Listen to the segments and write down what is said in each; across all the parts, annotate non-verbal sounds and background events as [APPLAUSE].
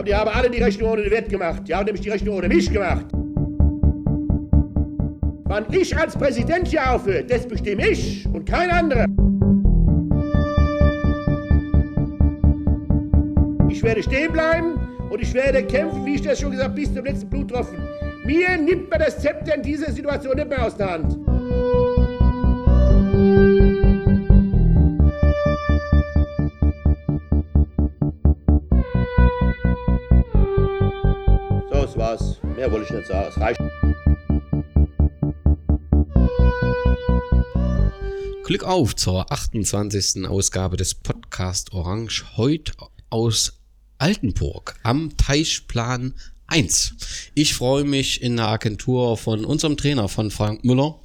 Aber die haben alle die Rechnung ohne den Wert gemacht. Die haben nämlich die Rechnung ohne mich gemacht. Wann ich als Präsident hier aufhöre, das bestimme ich und kein anderer. Ich werde stehen bleiben und ich werde kämpfen, wie ich das schon gesagt habe, bis zum letzten Bluttropfen. Mir nimmt man das Zepter in dieser Situation nicht mehr aus der Hand. Glück auf zur 28. Ausgabe des Podcast Orange. Heute aus Altenburg am Teichplan 1. Ich freue mich in der Agentur von unserem Trainer, von Frank Müller,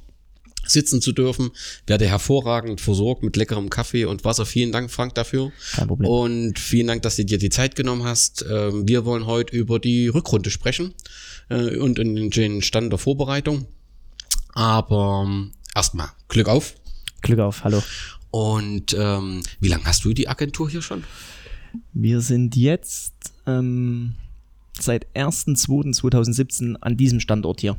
sitzen zu dürfen. Werde hervorragend versorgt mit leckerem Kaffee und Wasser. Vielen Dank, Frank, dafür. Kein Problem. Und vielen Dank, dass du dir die Zeit genommen hast. Ähm, Wir wollen heute über die Rückrunde sprechen äh, und in den Stand der Vorbereitung. Aber ähm, erstmal Glück auf. Glück auf, hallo. Und ähm, wie lange hast du die Agentur hier schon? Wir sind jetzt ähm, seit 1.2.2017 an diesem Standort hier.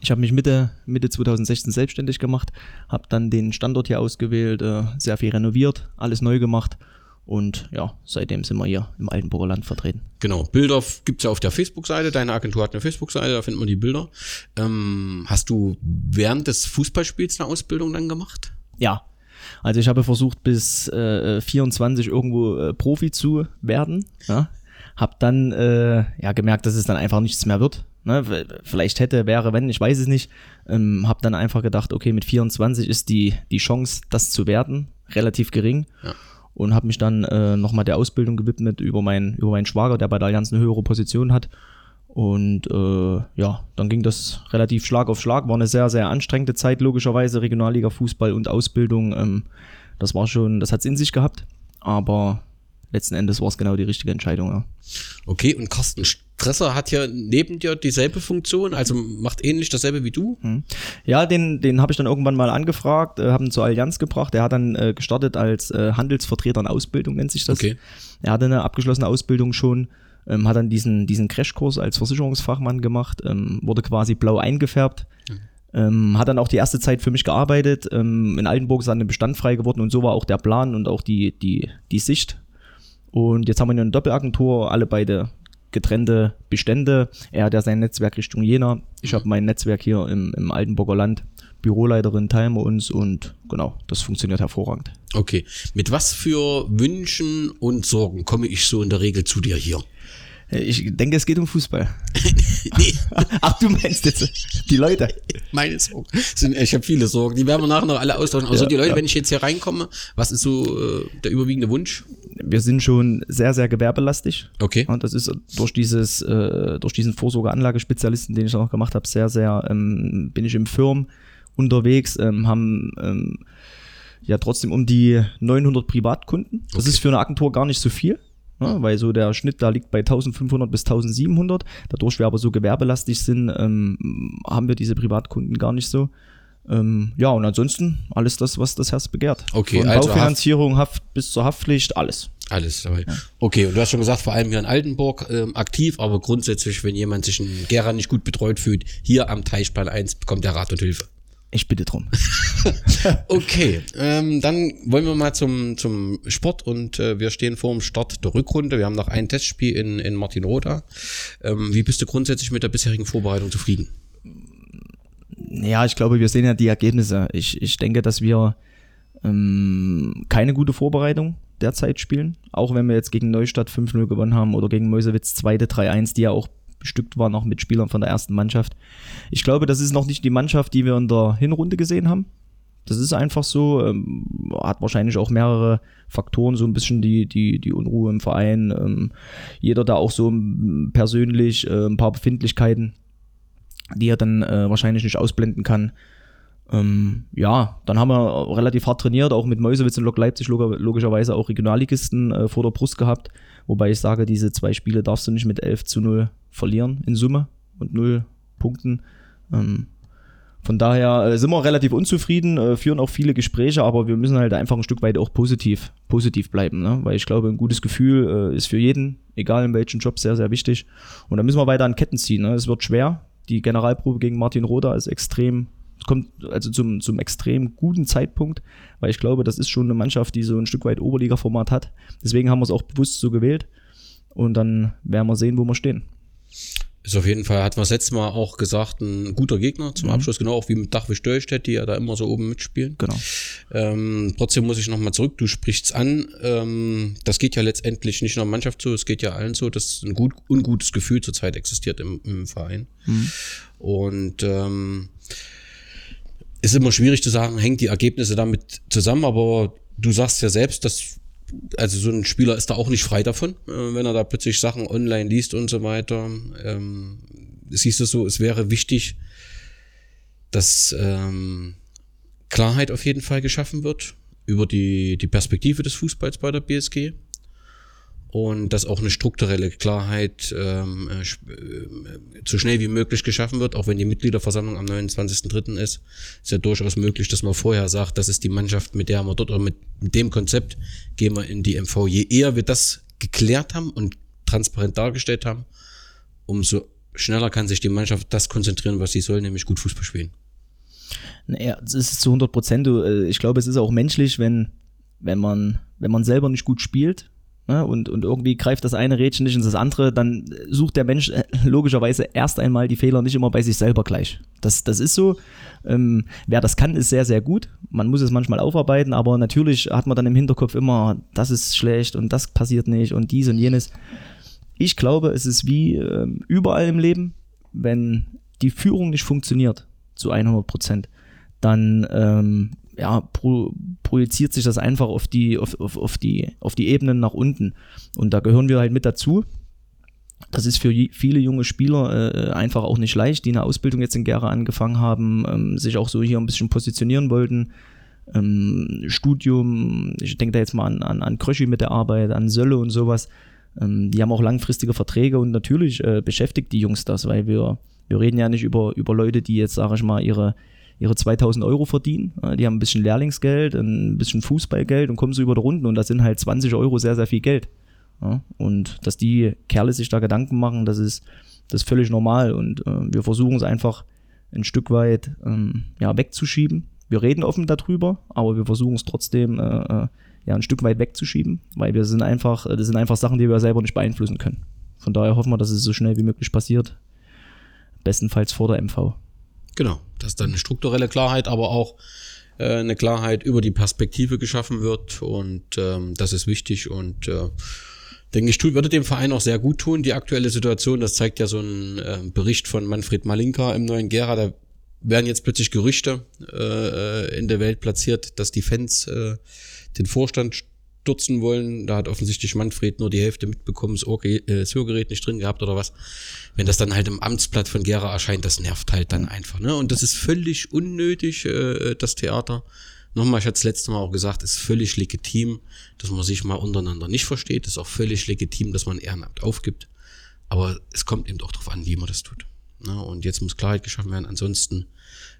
Ich habe mich Mitte, Mitte 2016 selbstständig gemacht, habe dann den Standort hier ausgewählt, äh, sehr viel renoviert, alles neu gemacht und ja, seitdem sind wir hier im Altenburger Land vertreten. Genau, Bilder gibt's ja auf der Facebook-Seite. Deine Agentur hat eine Facebook-Seite, da findet man die Bilder. Ähm, hast du während des Fußballspiels eine Ausbildung dann gemacht? Ja, also ich habe versucht bis äh, 24 irgendwo äh, Profi zu werden. Ja? Hab dann äh, ja gemerkt, dass es dann einfach nichts mehr wird. Ne? Vielleicht hätte, wäre, wenn, ich weiß es nicht. Ähm, hab dann einfach gedacht, okay, mit 24 ist die, die Chance, das zu werden, relativ gering. Ja. Und habe mich dann äh, nochmal der Ausbildung gewidmet über, mein, über meinen Schwager, der bei der Allianz eine höhere Position hat. Und äh, ja, dann ging das relativ Schlag auf Schlag. War eine sehr, sehr anstrengende Zeit, logischerweise, Regionalliga, Fußball und Ausbildung. Ähm, das war schon, das hat's in sich gehabt. Aber letzten Endes war es genau die richtige Entscheidung. Ja. Okay, und Carsten Stresser hat ja neben dir dieselbe Funktion, also macht ähnlich dasselbe wie du. Ja, den, den habe ich dann irgendwann mal angefragt, äh, habe ihn zur Allianz gebracht. Er hat dann äh, gestartet als äh, Handelsvertreter in Ausbildung, nennt sich das. Okay. Er hatte eine abgeschlossene Ausbildung schon, ähm, hat dann diesen, diesen Crashkurs als Versicherungsfachmann gemacht, ähm, wurde quasi blau eingefärbt. Ähm, hat dann auch die erste Zeit für mich gearbeitet. Ähm, in Altenburg ist dann ein Bestand frei geworden und so war auch der Plan und auch die, die, die Sicht. Und jetzt haben wir eine Doppelagentur, alle beide getrennte Bestände. Er hat ja sein Netzwerk Richtung Jena. Ich habe mein Netzwerk hier im, im Altenburger Land. Büroleiterin teilen wir uns und genau, das funktioniert hervorragend. Okay. Mit was für Wünschen und Sorgen komme ich so in der Regel zu dir hier? Ich denke, es geht um Fußball. [LAUGHS] Nee, [LAUGHS] Ach, du meinst jetzt die Leute. [LAUGHS] meine Sorgen. Sind, ich habe viele Sorgen. Die werden wir nachher noch alle austauschen. Also Ja, die Leute, ja. wenn ich jetzt hier reinkomme, was ist so äh, der überwiegende Wunsch? Wir sind schon sehr, sehr gewerbelastig. Okay. Und das ist durch dieses, äh, durch diesen Vorsorgeanlagespezialisten, den ich noch gemacht habe, sehr, sehr, ähm, bin ich im Firmen unterwegs, ähm, haben ähm, ja trotzdem um die 900 Privatkunden. Das Okay. ist für eine Agentur gar nicht so viel. Ne, weil so der Schnitt da liegt bei 1500 bis 1700. Dadurch wir aber so gewerbelastig sind, ähm, haben wir diese Privatkunden gar nicht so. Ähm, ja, und ansonsten alles das, was das Herz begehrt. Okay, Von also Baufinanzierung, Haft bis zur Haftpflicht, alles. Alles dabei. Okay, und du hast schon gesagt, vor allem hier in Altenburg ähm, aktiv, aber grundsätzlich, wenn jemand sich in Gera nicht gut betreut fühlt, hier am Teichplan 1 bekommt er Rat und Hilfe. Ich bitte drum. [LAUGHS] Okay, ähm, dann wollen wir mal zum, zum Sport und äh, wir stehen vor dem Start der Rückrunde. Wir haben noch ein Testspiel in, in Martinroda. Ähm, wie bist du grundsätzlich mit der bisherigen Vorbereitung zufrieden? Ja, ich glaube, wir sehen ja die Ergebnisse. Ich, ich denke, dass wir ähm, keine gute Vorbereitung derzeit spielen. Auch wenn wir jetzt gegen Neustadt 5-0 gewonnen haben oder gegen Mäusewitz 2. 3-1, die ja auch bestückt waren, auch mit Spielern von der ersten Mannschaft. Ich glaube, das ist noch nicht die Mannschaft, die wir in der Hinrunde gesehen haben. Das ist einfach so, ähm, hat wahrscheinlich auch mehrere Faktoren, so ein bisschen die, die, die Unruhe im Verein. Ähm, jeder da auch so ähm, persönlich äh, ein paar Befindlichkeiten, die er dann äh, wahrscheinlich nicht ausblenden kann. Ähm, ja, dann haben wir relativ hart trainiert, auch mit Mäusewitz und Lok Leipzig log logischerweise auch Regionalligisten äh, vor der Brust gehabt. Wobei ich sage, diese zwei Spiele darfst du nicht mit 11 zu 0 verlieren in Summe und 0 Punkten. Ähm, Von daher äh, sind wir relativ unzufrieden, äh, führen auch viele Gespräche, aber wir müssen halt einfach ein Stück weit auch positiv, positiv bleiben, ne? weil ich glaube, ein gutes Gefühl äh, ist für jeden, egal in welchem Job, sehr, sehr wichtig. Und da müssen wir weiter an Ketten ziehen. Ne? Es wird schwer. Die Generalprobe gegen Martin Roda ist extrem, kommt also zum, zum extrem guten Zeitpunkt, weil ich glaube, das ist schon eine Mannschaft, die so ein Stück weit Oberliga-Format hat. Deswegen haben wir es auch bewusst so gewählt. Und dann werden wir sehen, wo wir stehen. Ist auf jeden Fall, hat man das letzte Mal auch gesagt, ein guter Gegner zum mhm. Abschluss, genau auch wie mit Dachwisch Dörstedt, die ja da immer so oben mitspielen. Genau. Ähm, trotzdem muss ich nochmal zurück, du sprichst an, ähm, das geht ja letztendlich nicht nur Mannschaft so, es geht ja allen so, dass ein gut, ungutes Gefühl zurzeit existiert im, im Verein. Mhm. Und ähm, ist immer schwierig zu sagen, hängt die Ergebnisse damit zusammen, aber du sagst ja selbst, dass also so ein Spieler ist da auch nicht frei davon, äh, wenn er da plötzlich Sachen online liest und so weiter. Ähm, siehst du so, es wäre wichtig, dass ähm, Klarheit auf jeden Fall geschaffen wird über die, die Perspektive des Fußballs bei der BSG und dass auch eine strukturelle Klarheit ähm, äh, äh, so schnell wie möglich geschaffen wird, auch wenn die Mitgliederversammlung am 29.03. ist, ist ja durchaus möglich, dass man vorher sagt, das ist die Mannschaft, mit der wir dort oder mit dem Konzept gehen wir in die MV. Je eher wir das geklärt haben und transparent dargestellt haben, umso schneller kann sich die Mannschaft das konzentrieren, was sie soll, nämlich gut Fußball spielen. Naja, das ist zu 100 Prozent. Äh, ich glaube, es ist auch menschlich, wenn, wenn man, wenn man selber nicht gut spielt, ne, und, und irgendwie greift das eine Rädchen nicht ins das andere, dann sucht der Mensch äh, logischerweise erst einmal die Fehler nicht immer bei sich selber gleich. Das, das ist so. Ähm, wer das kann, ist sehr, sehr gut. Man muss es manchmal aufarbeiten, aber natürlich hat man dann im Hinterkopf immer, das ist schlecht und das passiert nicht und dies und jenes. Ich glaube, es ist wie äh, überall im Leben, wenn die Führung nicht funktioniert zu 100 Prozent, dann ähm, ja, pro, projiziert sich das einfach auf die, auf, auf, auf, die, auf die Ebenen nach unten. Und da gehören wir halt mit dazu. Das ist für viele junge Spieler äh, einfach auch nicht leicht, die eine Ausbildung jetzt in Gera angefangen haben, ähm, sich auch so hier ein bisschen positionieren wollten. Ähm, Studium, ich denke da jetzt mal an, an, an Kröschi mit der Arbeit, an Sölle und sowas. Ähm, die haben auch langfristige Verträge und natürlich äh, beschäftigt die Jungs das, weil wir, wir reden ja nicht über, über Leute, die jetzt, sage ich mal, ihre, ihre 2000 Euro verdienen. Die haben ein bisschen Lehrlingsgeld, ein bisschen Fußballgeld und kommen so über die Runden und das sind halt 20 Euro sehr, sehr viel Geld. Und dass die Kerle sich da Gedanken machen, das ist, das ist völlig normal und äh, wir versuchen es einfach ein Stück weit ähm, ja, wegzuschieben. Wir reden offen darüber, aber wir versuchen es trotzdem äh, äh, ja, ein Stück weit wegzuschieben, weil wir sind einfach, das sind einfach Sachen, die wir selber nicht beeinflussen können. Von daher hoffen wir, dass es so schnell wie möglich passiert. Bestenfalls vor der MV. Genau, dass dann eine strukturelle Klarheit, aber auch äh, eine Klarheit über die Perspektive geschaffen wird und ähm, das ist wichtig und äh, denke ich, tut, würde dem Verein auch sehr gut tun. Die aktuelle Situation, das zeigt ja so ein äh, Bericht von Manfred Malinka im neuen Gera, da werden jetzt plötzlich Gerüchte äh, in der Welt platziert, dass die Fans äh, den Vorstand stürzen wollen. Da hat offensichtlich Manfred nur die Hälfte mitbekommen, das, Ohrgerät, äh, das Hörgerät nicht drin gehabt oder was. Wenn das dann halt im Amtsblatt von Gera erscheint, das nervt halt dann einfach. Ne? Und das ist völlig unnötig, äh, das Theater. Nochmal, ich hatte es letzte Mal auch gesagt, ist völlig legitim, dass man sich mal untereinander nicht versteht. Ist auch völlig legitim, dass man Ehrenamt aufgibt. Aber es kommt eben auch darauf an, wie man das tut. Ne? Und jetzt muss Klarheit geschaffen werden. Ansonsten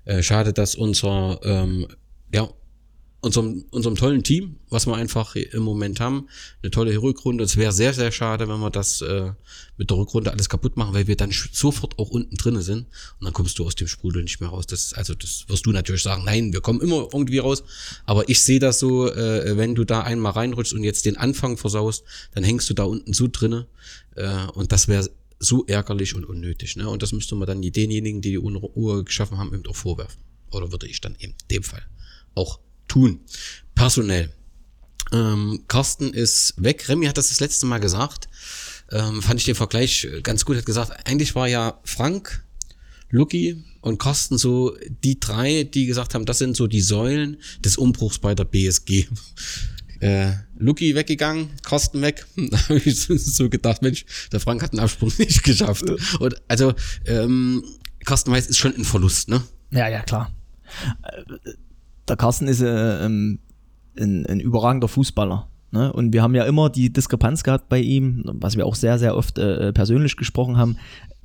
äh, schade, dass unser ähm, ja, unserem, unserem tollen Team, was wir einfach im Moment haben, eine tolle Rückrunde. Es wäre sehr, sehr schade, wenn wir das äh, mit der Rückrunde alles kaputt machen, weil wir dann sofort auch unten drinnen sind und dann kommst du aus dem Sprudel nicht mehr raus. Das also das wirst du natürlich sagen, nein, wir kommen immer irgendwie raus. Aber ich sehe das so, äh, wenn du da einmal reinrutschst und jetzt den Anfang versaust, dann hängst du da unten so drinne äh, und das wäre so ärgerlich und unnötig. Ne? Und das müsste man dann denjenigen, die die Uhr geschaffen haben, eben auch vorwerfen. Oder würde ich dann in dem Fall auch tun. Personell. Ähm, Carsten ist weg. Remy hat das das letzte Mal gesagt. Ähm, fand ich den Vergleich ganz gut. Hat gesagt, eigentlich war ja Frank, Lucky und Carsten so die drei, die gesagt haben, das sind so die Säulen des Umbruchs bei der BSG. [LAUGHS] Äh, Lucky weggegangen, Carsten weg. [LAUGHS] Da habe ich so gedacht, Mensch, der Frank hat den Absprung [LAUGHS] nicht geschafft. Und also ähm, Carsten Weiß ist schon ein Verlust, ne? Ja, ja, klar der Carsten ist äh, ähm, ein, ein überragender Fußballer. Ne? Und wir haben ja immer die Diskrepanz gehabt bei ihm, was wir auch sehr, sehr oft äh, persönlich gesprochen haben.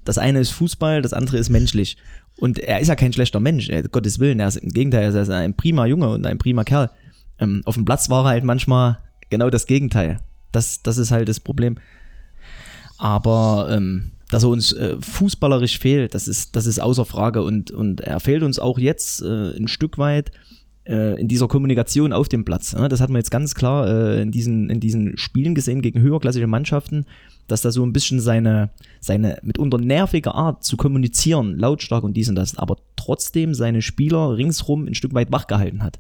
Das eine ist Fußball, das andere ist menschlich. Und er ist ja kein schlechter Mensch, äh, Gottes Willen. Er ist im Gegenteil, er ist ein prima Junge und ein prima Kerl. Ähm, auf dem Platz war er halt manchmal genau das Gegenteil. Das, das ist halt das Problem. Aber ähm, dass er uns äh, fußballerisch fehlt, das ist, das ist außer Frage. Und, und er fehlt uns auch jetzt äh, ein Stück weit äh, in dieser Kommunikation auf dem Platz. Ne? Das hat man jetzt ganz klar äh, in, diesen, in diesen Spielen gesehen gegen höherklassige Mannschaften, dass da so ein bisschen seine, seine mitunter nervige Art zu kommunizieren, lautstark und dies und das, aber trotzdem seine Spieler ringsrum ein Stück weit wachgehalten hat.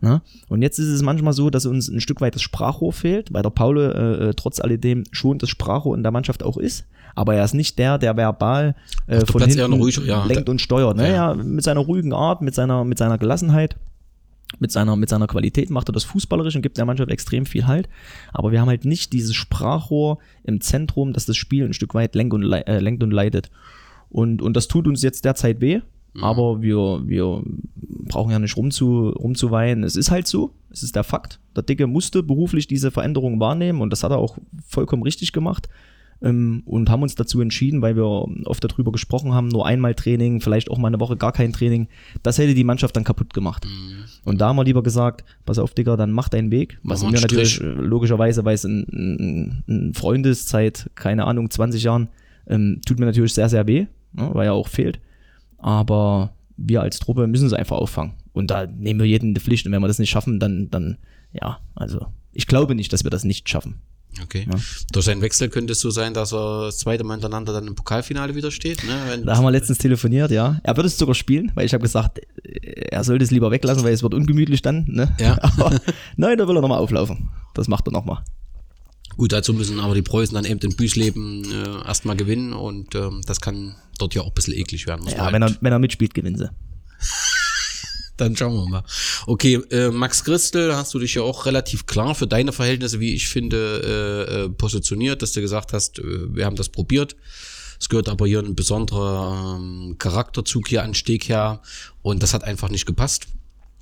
Ne? Und jetzt ist es manchmal so, dass uns ein Stück weit das Sprachrohr fehlt, weil der Paul äh, äh, trotz alledem schon das Sprachrohr in der Mannschaft auch ist. Aber er ist nicht der, der verbal äh, von Platz hinten ruhiger, ja. lenkt und steuert. Ne? Ja. Ja. mit seiner ruhigen Art, mit seiner, mit seiner Gelassenheit, mit seiner, mit seiner Qualität macht er das fußballerisch und gibt der Mannschaft extrem viel Halt. Aber wir haben halt nicht dieses Sprachrohr im Zentrum, das das Spiel ein Stück weit lenkt und, lei- äh, lenkt und leitet. Und, und das tut uns jetzt derzeit weh. Aber wir, wir brauchen ja nicht rumzu, rumzuweinen. Es ist halt so. Es ist der Fakt. Der Dicke musste beruflich diese Veränderung wahrnehmen und das hat er auch vollkommen richtig gemacht. Ähm, und haben uns dazu entschieden, weil wir oft darüber gesprochen haben, nur einmal Training, vielleicht auch mal eine Woche gar kein Training. Das hätte die Mannschaft dann kaputt gemacht. Und da haben wir lieber gesagt, pass auf, Digga, dann mach deinen Weg. Was mir natürlich äh, logischerweise, weil es ein, ein, ein Freundeszeit, keine Ahnung, 20 Jahren, ähm, tut mir natürlich sehr, sehr weh, ne, weil er auch fehlt. Aber wir als Truppe müssen es einfach auffangen. Und da nehmen wir jeden in die Pflicht. Und wenn wir das nicht schaffen, dann, dann, ja, also ich glaube nicht, dass wir das nicht schaffen. Okay. Durch seinen Wechsel könnte es so sein, dass er das zweite Mal hintereinander dann im Pokalfinale wieder steht. Ne? Da haben wir letztens telefoniert, ja. Er würde es sogar spielen, weil ich habe gesagt, äh, er sollte es lieber weglassen, weil es wird ungemütlich dann. Ne? Ja. [LAUGHS] Aber nein, da will er nochmal auflaufen. Das macht er nochmal. Gut, dazu müssen aber die Preußen dann eben in Büsleben äh, erstmal gewinnen und ähm, das kann dort ja auch ein bisschen eklig werden. Ja, wenn halt- er, wenn er mitspielt, gewinnen sie. [LAUGHS] Dann schauen wir mal. Okay, äh, Max Christel, hast du dich ja auch relativ klar für deine Verhältnisse, wie ich finde, äh, äh, positioniert, dass du gesagt hast, äh, wir haben das probiert. Es gehört aber hier ein besonderer ähm, Charakterzug hier an Steg her und das hat einfach nicht gepasst.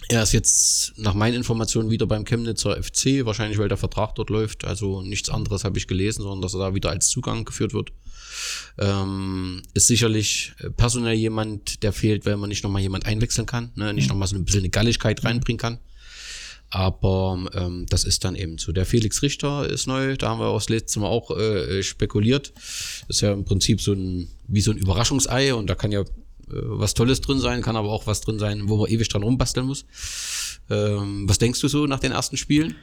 Er ist jetzt nach meinen Informationen wieder beim Chemnitzer FC, wahrscheinlich weil der Vertrag dort läuft. Also nichts anderes habe ich gelesen, sondern dass er da wieder als Zugang geführt wird. Ähm, ist sicherlich äh, personell jemand, der fehlt, weil man nicht nochmal jemand einwechseln kann, ne? nicht nochmal so ein bisschen eine Galligkeit reinbringen kann. Aber ähm, das ist dann eben so. Der Felix Richter ist neu, da haben wir auch das letzte Mal auch äh, spekuliert. Ist ja im Prinzip so ein, wie so ein Überraschungsei und da kann ja äh, was Tolles drin sein, kann aber auch was drin sein, wo man ewig dran rumbasteln muss. Ähm, was denkst du so nach den ersten Spielen?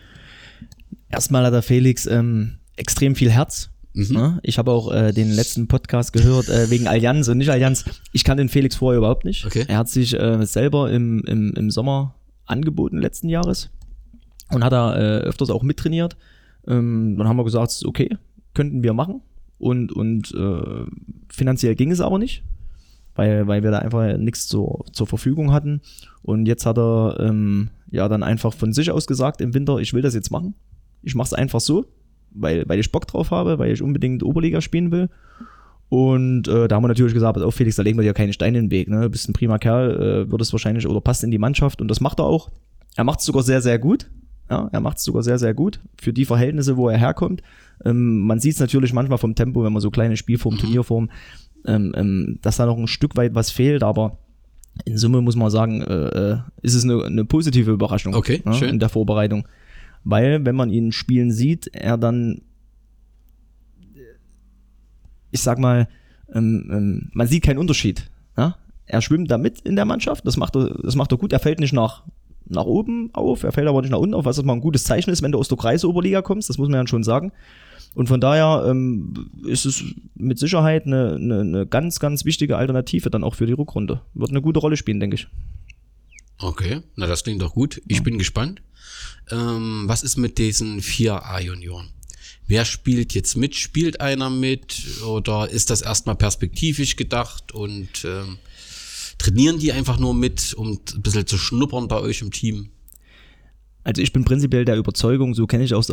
Erstmal hat der Felix ähm, extrem viel Herz. Ne? Ich habe auch äh, den letzten Podcast gehört äh, wegen Allianz und nicht Allianz. Ich kannte den Felix vorher überhaupt nicht. Okay. Er hat sich äh, selber im, im, im Sommer angeboten letzten Jahres und hat da äh, öfters auch mittrainiert. Ähm, dann haben wir gesagt, okay, könnten wir machen. Und, und äh, finanziell ging es aber nicht, weil, weil wir da einfach nichts zur, zur Verfügung hatten. Und jetzt hat er ähm, ja dann einfach von sich aus gesagt im Winter, ich will das jetzt machen. Ich mache es einfach so, weil, weil ich Bock drauf habe, weil ich unbedingt Oberliga spielen will. Und äh, da haben wir natürlich gesagt, pass auf Felix, da legen wir dir keine Steine in den Weg. Ne? Bist ein prima Kerl, äh, wird es wahrscheinlich oder passt in die Mannschaft und das macht er auch. Er macht es sogar sehr, sehr gut. Ja, er macht es sogar sehr, sehr gut für die Verhältnisse, wo er herkommt. Ähm, man sieht es natürlich manchmal vom Tempo, wenn man so kleine Spielform, Turnierform, ähm, ähm, dass da noch ein Stück weit was fehlt, aber in Summe muss man sagen, äh, äh, ist es eine, eine positive Überraschung Okay, ne, schön. in der Vorbereitung. Weil, wenn man ihn spielen sieht, er dann, ich sag mal, ähm, ähm, man sieht keinen Unterschied. Ja? Er schwimmt da mit in der Mannschaft, das macht er, das macht er gut, er fällt nicht nach, nach oben auf, er fällt aber nicht nach unten auf, was mal ein gutes Zeichen ist, wenn du aus der Kreisoberliga kommst, das muss man ja schon sagen. Und von daher ähm, ist es mit Sicherheit eine, eine, eine ganz, ganz wichtige Alternative dann auch für die Rückrunde. Wird eine gute Rolle spielen, denke ich. Okay, na das klingt doch gut. Ich bin gespannt. Ähm, was ist mit diesen vier A-Junioren? Wer spielt jetzt mit? Spielt einer mit? Oder ist das erstmal perspektivisch gedacht und ähm, trainieren die einfach nur mit, um ein bisschen zu schnuppern bei euch im Team? Also ich bin prinzipiell der Überzeugung, so kenne ich auch,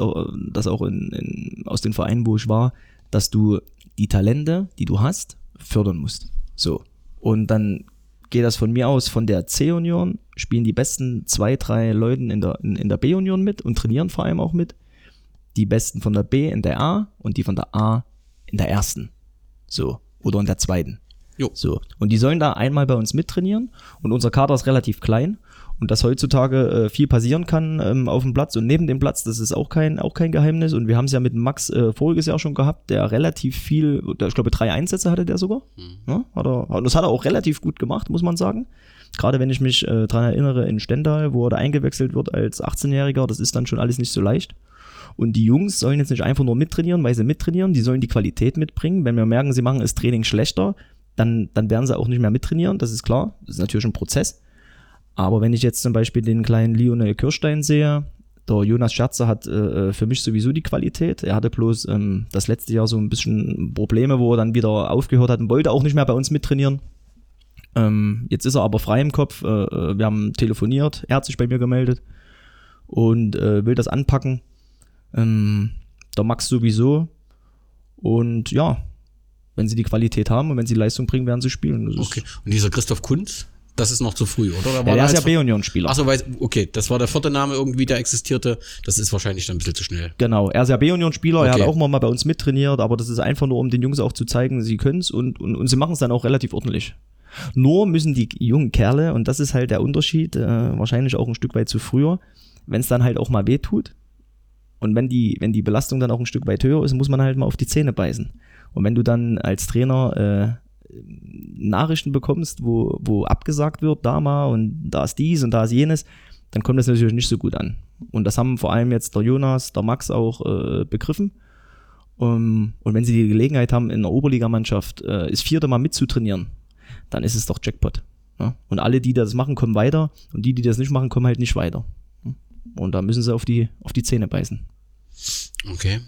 das auch in, in, aus den Vereinen, wo ich war, dass du die Talente, die du hast, fördern musst. So. Und dann geht das von mir aus, von der C-Union spielen die besten zwei, drei Leuten in der, in, in der B-Union mit und trainieren vor allem auch mit. Die besten von der B in der A und die von der A in der ersten. So. Oder in der zweiten. Jo. So. Und die sollen da einmal bei uns mittrainieren und unser Kader ist relativ klein und dass heutzutage äh, viel passieren kann ähm, auf dem Platz und neben dem Platz, das ist auch kein, auch kein Geheimnis. Und wir haben es ja mit Max äh, voriges Jahr schon gehabt, der relativ viel, ich glaube drei Einsätze hatte der sogar. Ja, hat er, und das hat er auch relativ gut gemacht, muss man sagen. Gerade wenn ich mich äh, dran erinnere in Stendal, wo er da eingewechselt wird als 18-Jähriger, das ist dann schon alles nicht so leicht. Und die Jungs sollen jetzt nicht einfach nur mittrainieren, weil sie mittrainieren, die sollen die Qualität mitbringen. Wenn wir merken, sie machen das Training schlechter, dann, dann werden sie auch nicht mehr mittrainieren, das ist klar. Das ist natürlich ein Prozess. Aber wenn ich jetzt zum Beispiel den kleinen Lionel Kirstein sehe, der Jonas Scherzer hat äh, für mich sowieso die Qualität. Er hatte bloß ähm, das letzte Jahr so ein bisschen Probleme, wo er dann wieder aufgehört hat und wollte auch nicht mehr bei uns mittrainieren. Ähm, jetzt ist er aber frei im Kopf. Äh, äh wir haben telefoniert, er hat sich bei mir gemeldet und äh, will das anpacken. Ähm, der Max sowieso. Und ja, wenn sie die Qualität haben und wenn sie Leistung bringen, werden sie spielen. Okay. Und dieser Christoph Kunz, das ist noch zu früh, oder? Da Ja, der ist ja B-Union-Spieler. Ach so, weiß, okay, das war der vierte Name irgendwie, der existierte. Das ist wahrscheinlich dann ein bisschen zu schnell. Genau, er ist ja B-Union-Spieler, er Okay. hat auch mal bei uns mittrainiert, aber das ist einfach nur, um den Jungs auch zu zeigen, sie können es und, und, und sie machen es dann auch relativ ordentlich. Nur müssen die jungen Kerle, und das ist halt der Unterschied, äh, wahrscheinlich auch ein Stück weit zu früher, wenn es dann halt auch mal weh tut und wenn die, wenn die Belastung dann auch ein Stück weit höher ist, muss man halt mal auf die Zähne beißen. Und wenn du dann als Trainer äh, Nachrichten bekommst, wo, wo abgesagt wird, da mal und da ist dies und da ist jenes, dann kommt das natürlich nicht so gut an. Und das haben vor allem jetzt der Jonas, der Max auch äh, begriffen. Um, und wenn sie die Gelegenheit haben, in der Oberligamannschaft äh, das vierte Mal mitzutrainieren, dann ist es doch Jackpot. Ja? Und alle, die das machen, kommen weiter und die, die das nicht machen, kommen halt nicht weiter. Und da müssen sie auf die, auf die Zähne beißen. Okay.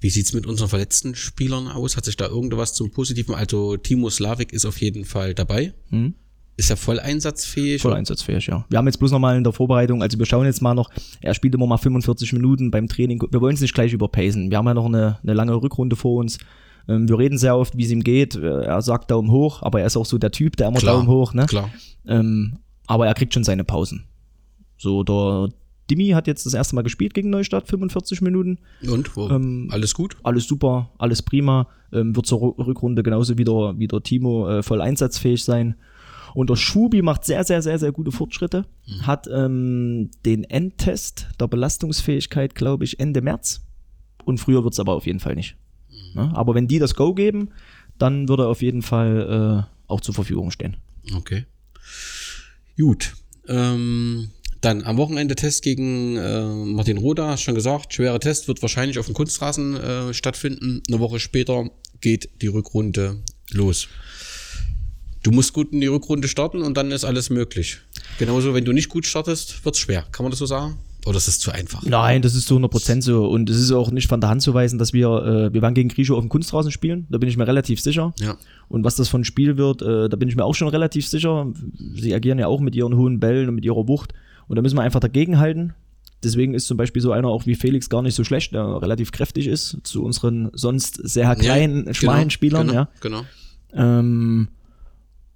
Wie sieht's mit unseren verletzten Spielern aus? Hat sich da irgendwas zum Positiven? Also Timo Slavik ist auf jeden Fall dabei. Mhm. Ist er voll einsatzfähig? Voll einsatzfähig, ja. Wir haben jetzt bloß noch mal in der Vorbereitung, also wir schauen jetzt mal noch, er spielt immer mal 45 Minuten beim Training. Wir wollen es nicht gleich überpacen. Wir haben ja noch eine, eine lange Rückrunde vor uns. Ähm, wir reden sehr oft, wie es ihm geht. Äh, Er sagt Daumen hoch, aber er ist auch so der Typ, der immer Klar, Daumen hoch, ne? Klar. Ähm, aber er kriegt schon seine Pausen. So, der Dimi hat jetzt das erste Mal gespielt gegen Neustadt, 45 Minuten. Und? Wo? Ähm, Alles gut? Alles super, alles prima. Ähm, wird zur Ru- Rückrunde genauso wie der, wie der Timo äh, voll einsatzfähig sein. Und der Schubi macht sehr, sehr, sehr, sehr gute Fortschritte. Hat ähm, den Endtest der Belastungsfähigkeit, glaube ich, Ende März. Und früher wird es aber auf jeden Fall nicht. Ne? Aber wenn die das Go geben, dann würde er auf jeden Fall äh, auch zur Verfügung stehen. Okay. Gut. Ähm, dann am Wochenende Test gegen äh, Martin Roda, schon gesagt, schwerer Test wird wahrscheinlich auf dem Kunstrasen äh, stattfinden. Eine Woche später geht die Rückrunde los. Du musst gut in die Rückrunde starten und dann ist alles möglich. Genauso, wenn du nicht gut startest, wird's schwer. Kann man das so sagen? Oder ist das zu einfach? Nein, das ist zu 100% so. Und es ist auch nicht von der Hand zu weisen, dass wir, äh, wir werden gegen Grischow auf dem Kunstrasen spielen. Da bin ich mir relativ sicher. Ja. Und was das von Spiel wird, äh, da bin ich mir auch schon relativ sicher. Sie agieren ja auch mit ihren hohen Bällen und mit ihrer Wucht. Und da müssen wir einfach dagegenhalten. Deswegen ist zum Beispiel so einer auch wie Felix gar nicht so schlecht, der relativ kräftig ist zu unseren sonst sehr kleinen, Ja, schmalen genau, Spielern. Genau, Ja. genau. Ähm,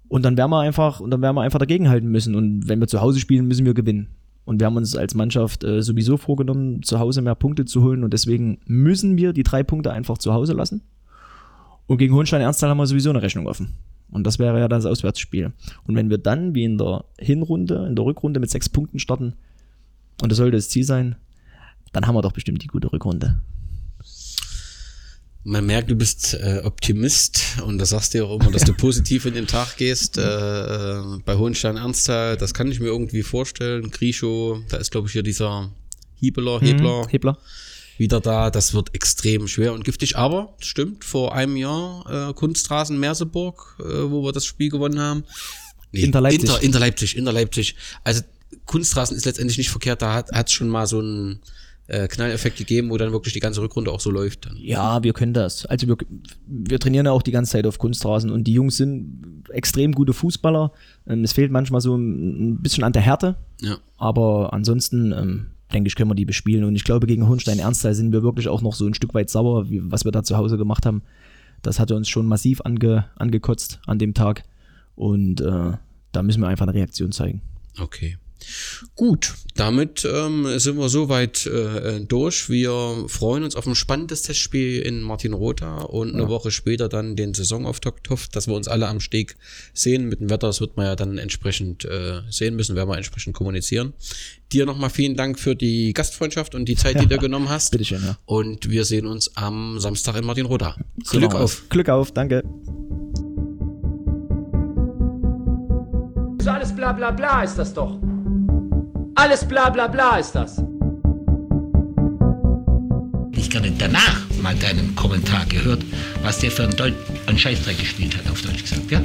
und dann werden wir einfach, und dann werden wir einfach dagegenhalten müssen. Und wenn wir zu Hause spielen, müssen wir gewinnen. Und wir haben uns als Mannschaft äh, sowieso vorgenommen, zu Hause mehr Punkte zu holen. Und deswegen müssen wir die drei Punkte einfach zu Hause lassen. Und gegen Hohenstein Ernsthal haben wir sowieso eine Rechnung offen. Und das wäre ja das Auswärtsspiel. Und wenn wir dann, wie in der Hinrunde, in der Rückrunde mit sechs Punkten starten, und das sollte das Ziel sein, dann haben wir doch bestimmt die gute Rückrunde. Man merkt, du bist äh, Optimist und das sagst du ja auch immer, dass du [LAUGHS] positiv in den Tag gehst. Äh, äh, bei Hohenstein Ernsthal, das kann ich mir irgendwie vorstellen. Grischow, da ist glaube ich hier dieser Hiebeler, Hebler Hebler. Wieder da. Das wird extrem schwer und giftig. Aber stimmt, vor einem Jahr äh, Kunstrasen Merseburg, äh, wo wir das Spiel gewonnen haben. Nee, Inter Leipzig. Inter, Inter Leipzig, Inter Leipzig. Also Kunstrasen ist letztendlich nicht verkehrt. Da hat es schon mal so einen äh, Knalleffekt gegeben, wo dann wirklich die ganze Rückrunde auch so läuft. Dann. Ja, wir können das. Also wir, wir trainieren ja auch die ganze Zeit auf Kunstrasen und die Jungs sind extrem gute Fußballer. Ähm, es fehlt manchmal so ein, ein bisschen an der Härte, Ja. aber ansonsten ähm, denke ich, können wir die bespielen. Und ich glaube, gegen Hohenstein Ernsthal sind wir wirklich auch noch so ein Stück weit sauer, wie, was wir da zu Hause gemacht haben. Das hatte uns schon massiv ange, angekotzt an dem Tag und äh, da müssen wir einfach eine Reaktion zeigen. Okay. Gut, damit ähm, sind wir soweit äh, durch. Wir freuen uns auf ein spannendes Testspiel in Martin Rotha und eine Woche später dann den Saisonauftakt, dass wir uns alle am Steg sehen. Mit dem Wetter, das wird man ja dann entsprechend äh, sehen müssen, werden wir entsprechend kommunizieren. Dir nochmal vielen Dank für die Gastfreundschaft und die Zeit, die du [LAUGHS] genommen hast. Bitteschön, ja. Und wir sehen uns am Samstag in Martin Rotha. So Glück auf. Glück auf, danke. So alles bla bla bla ist das doch. Alles bla bla bla ist das. Ich gerne danach mal deinen Kommentar gehört, was der für ein, Deut einen Scheißdreck gespielt hat, auf Deutsch gesagt, ja?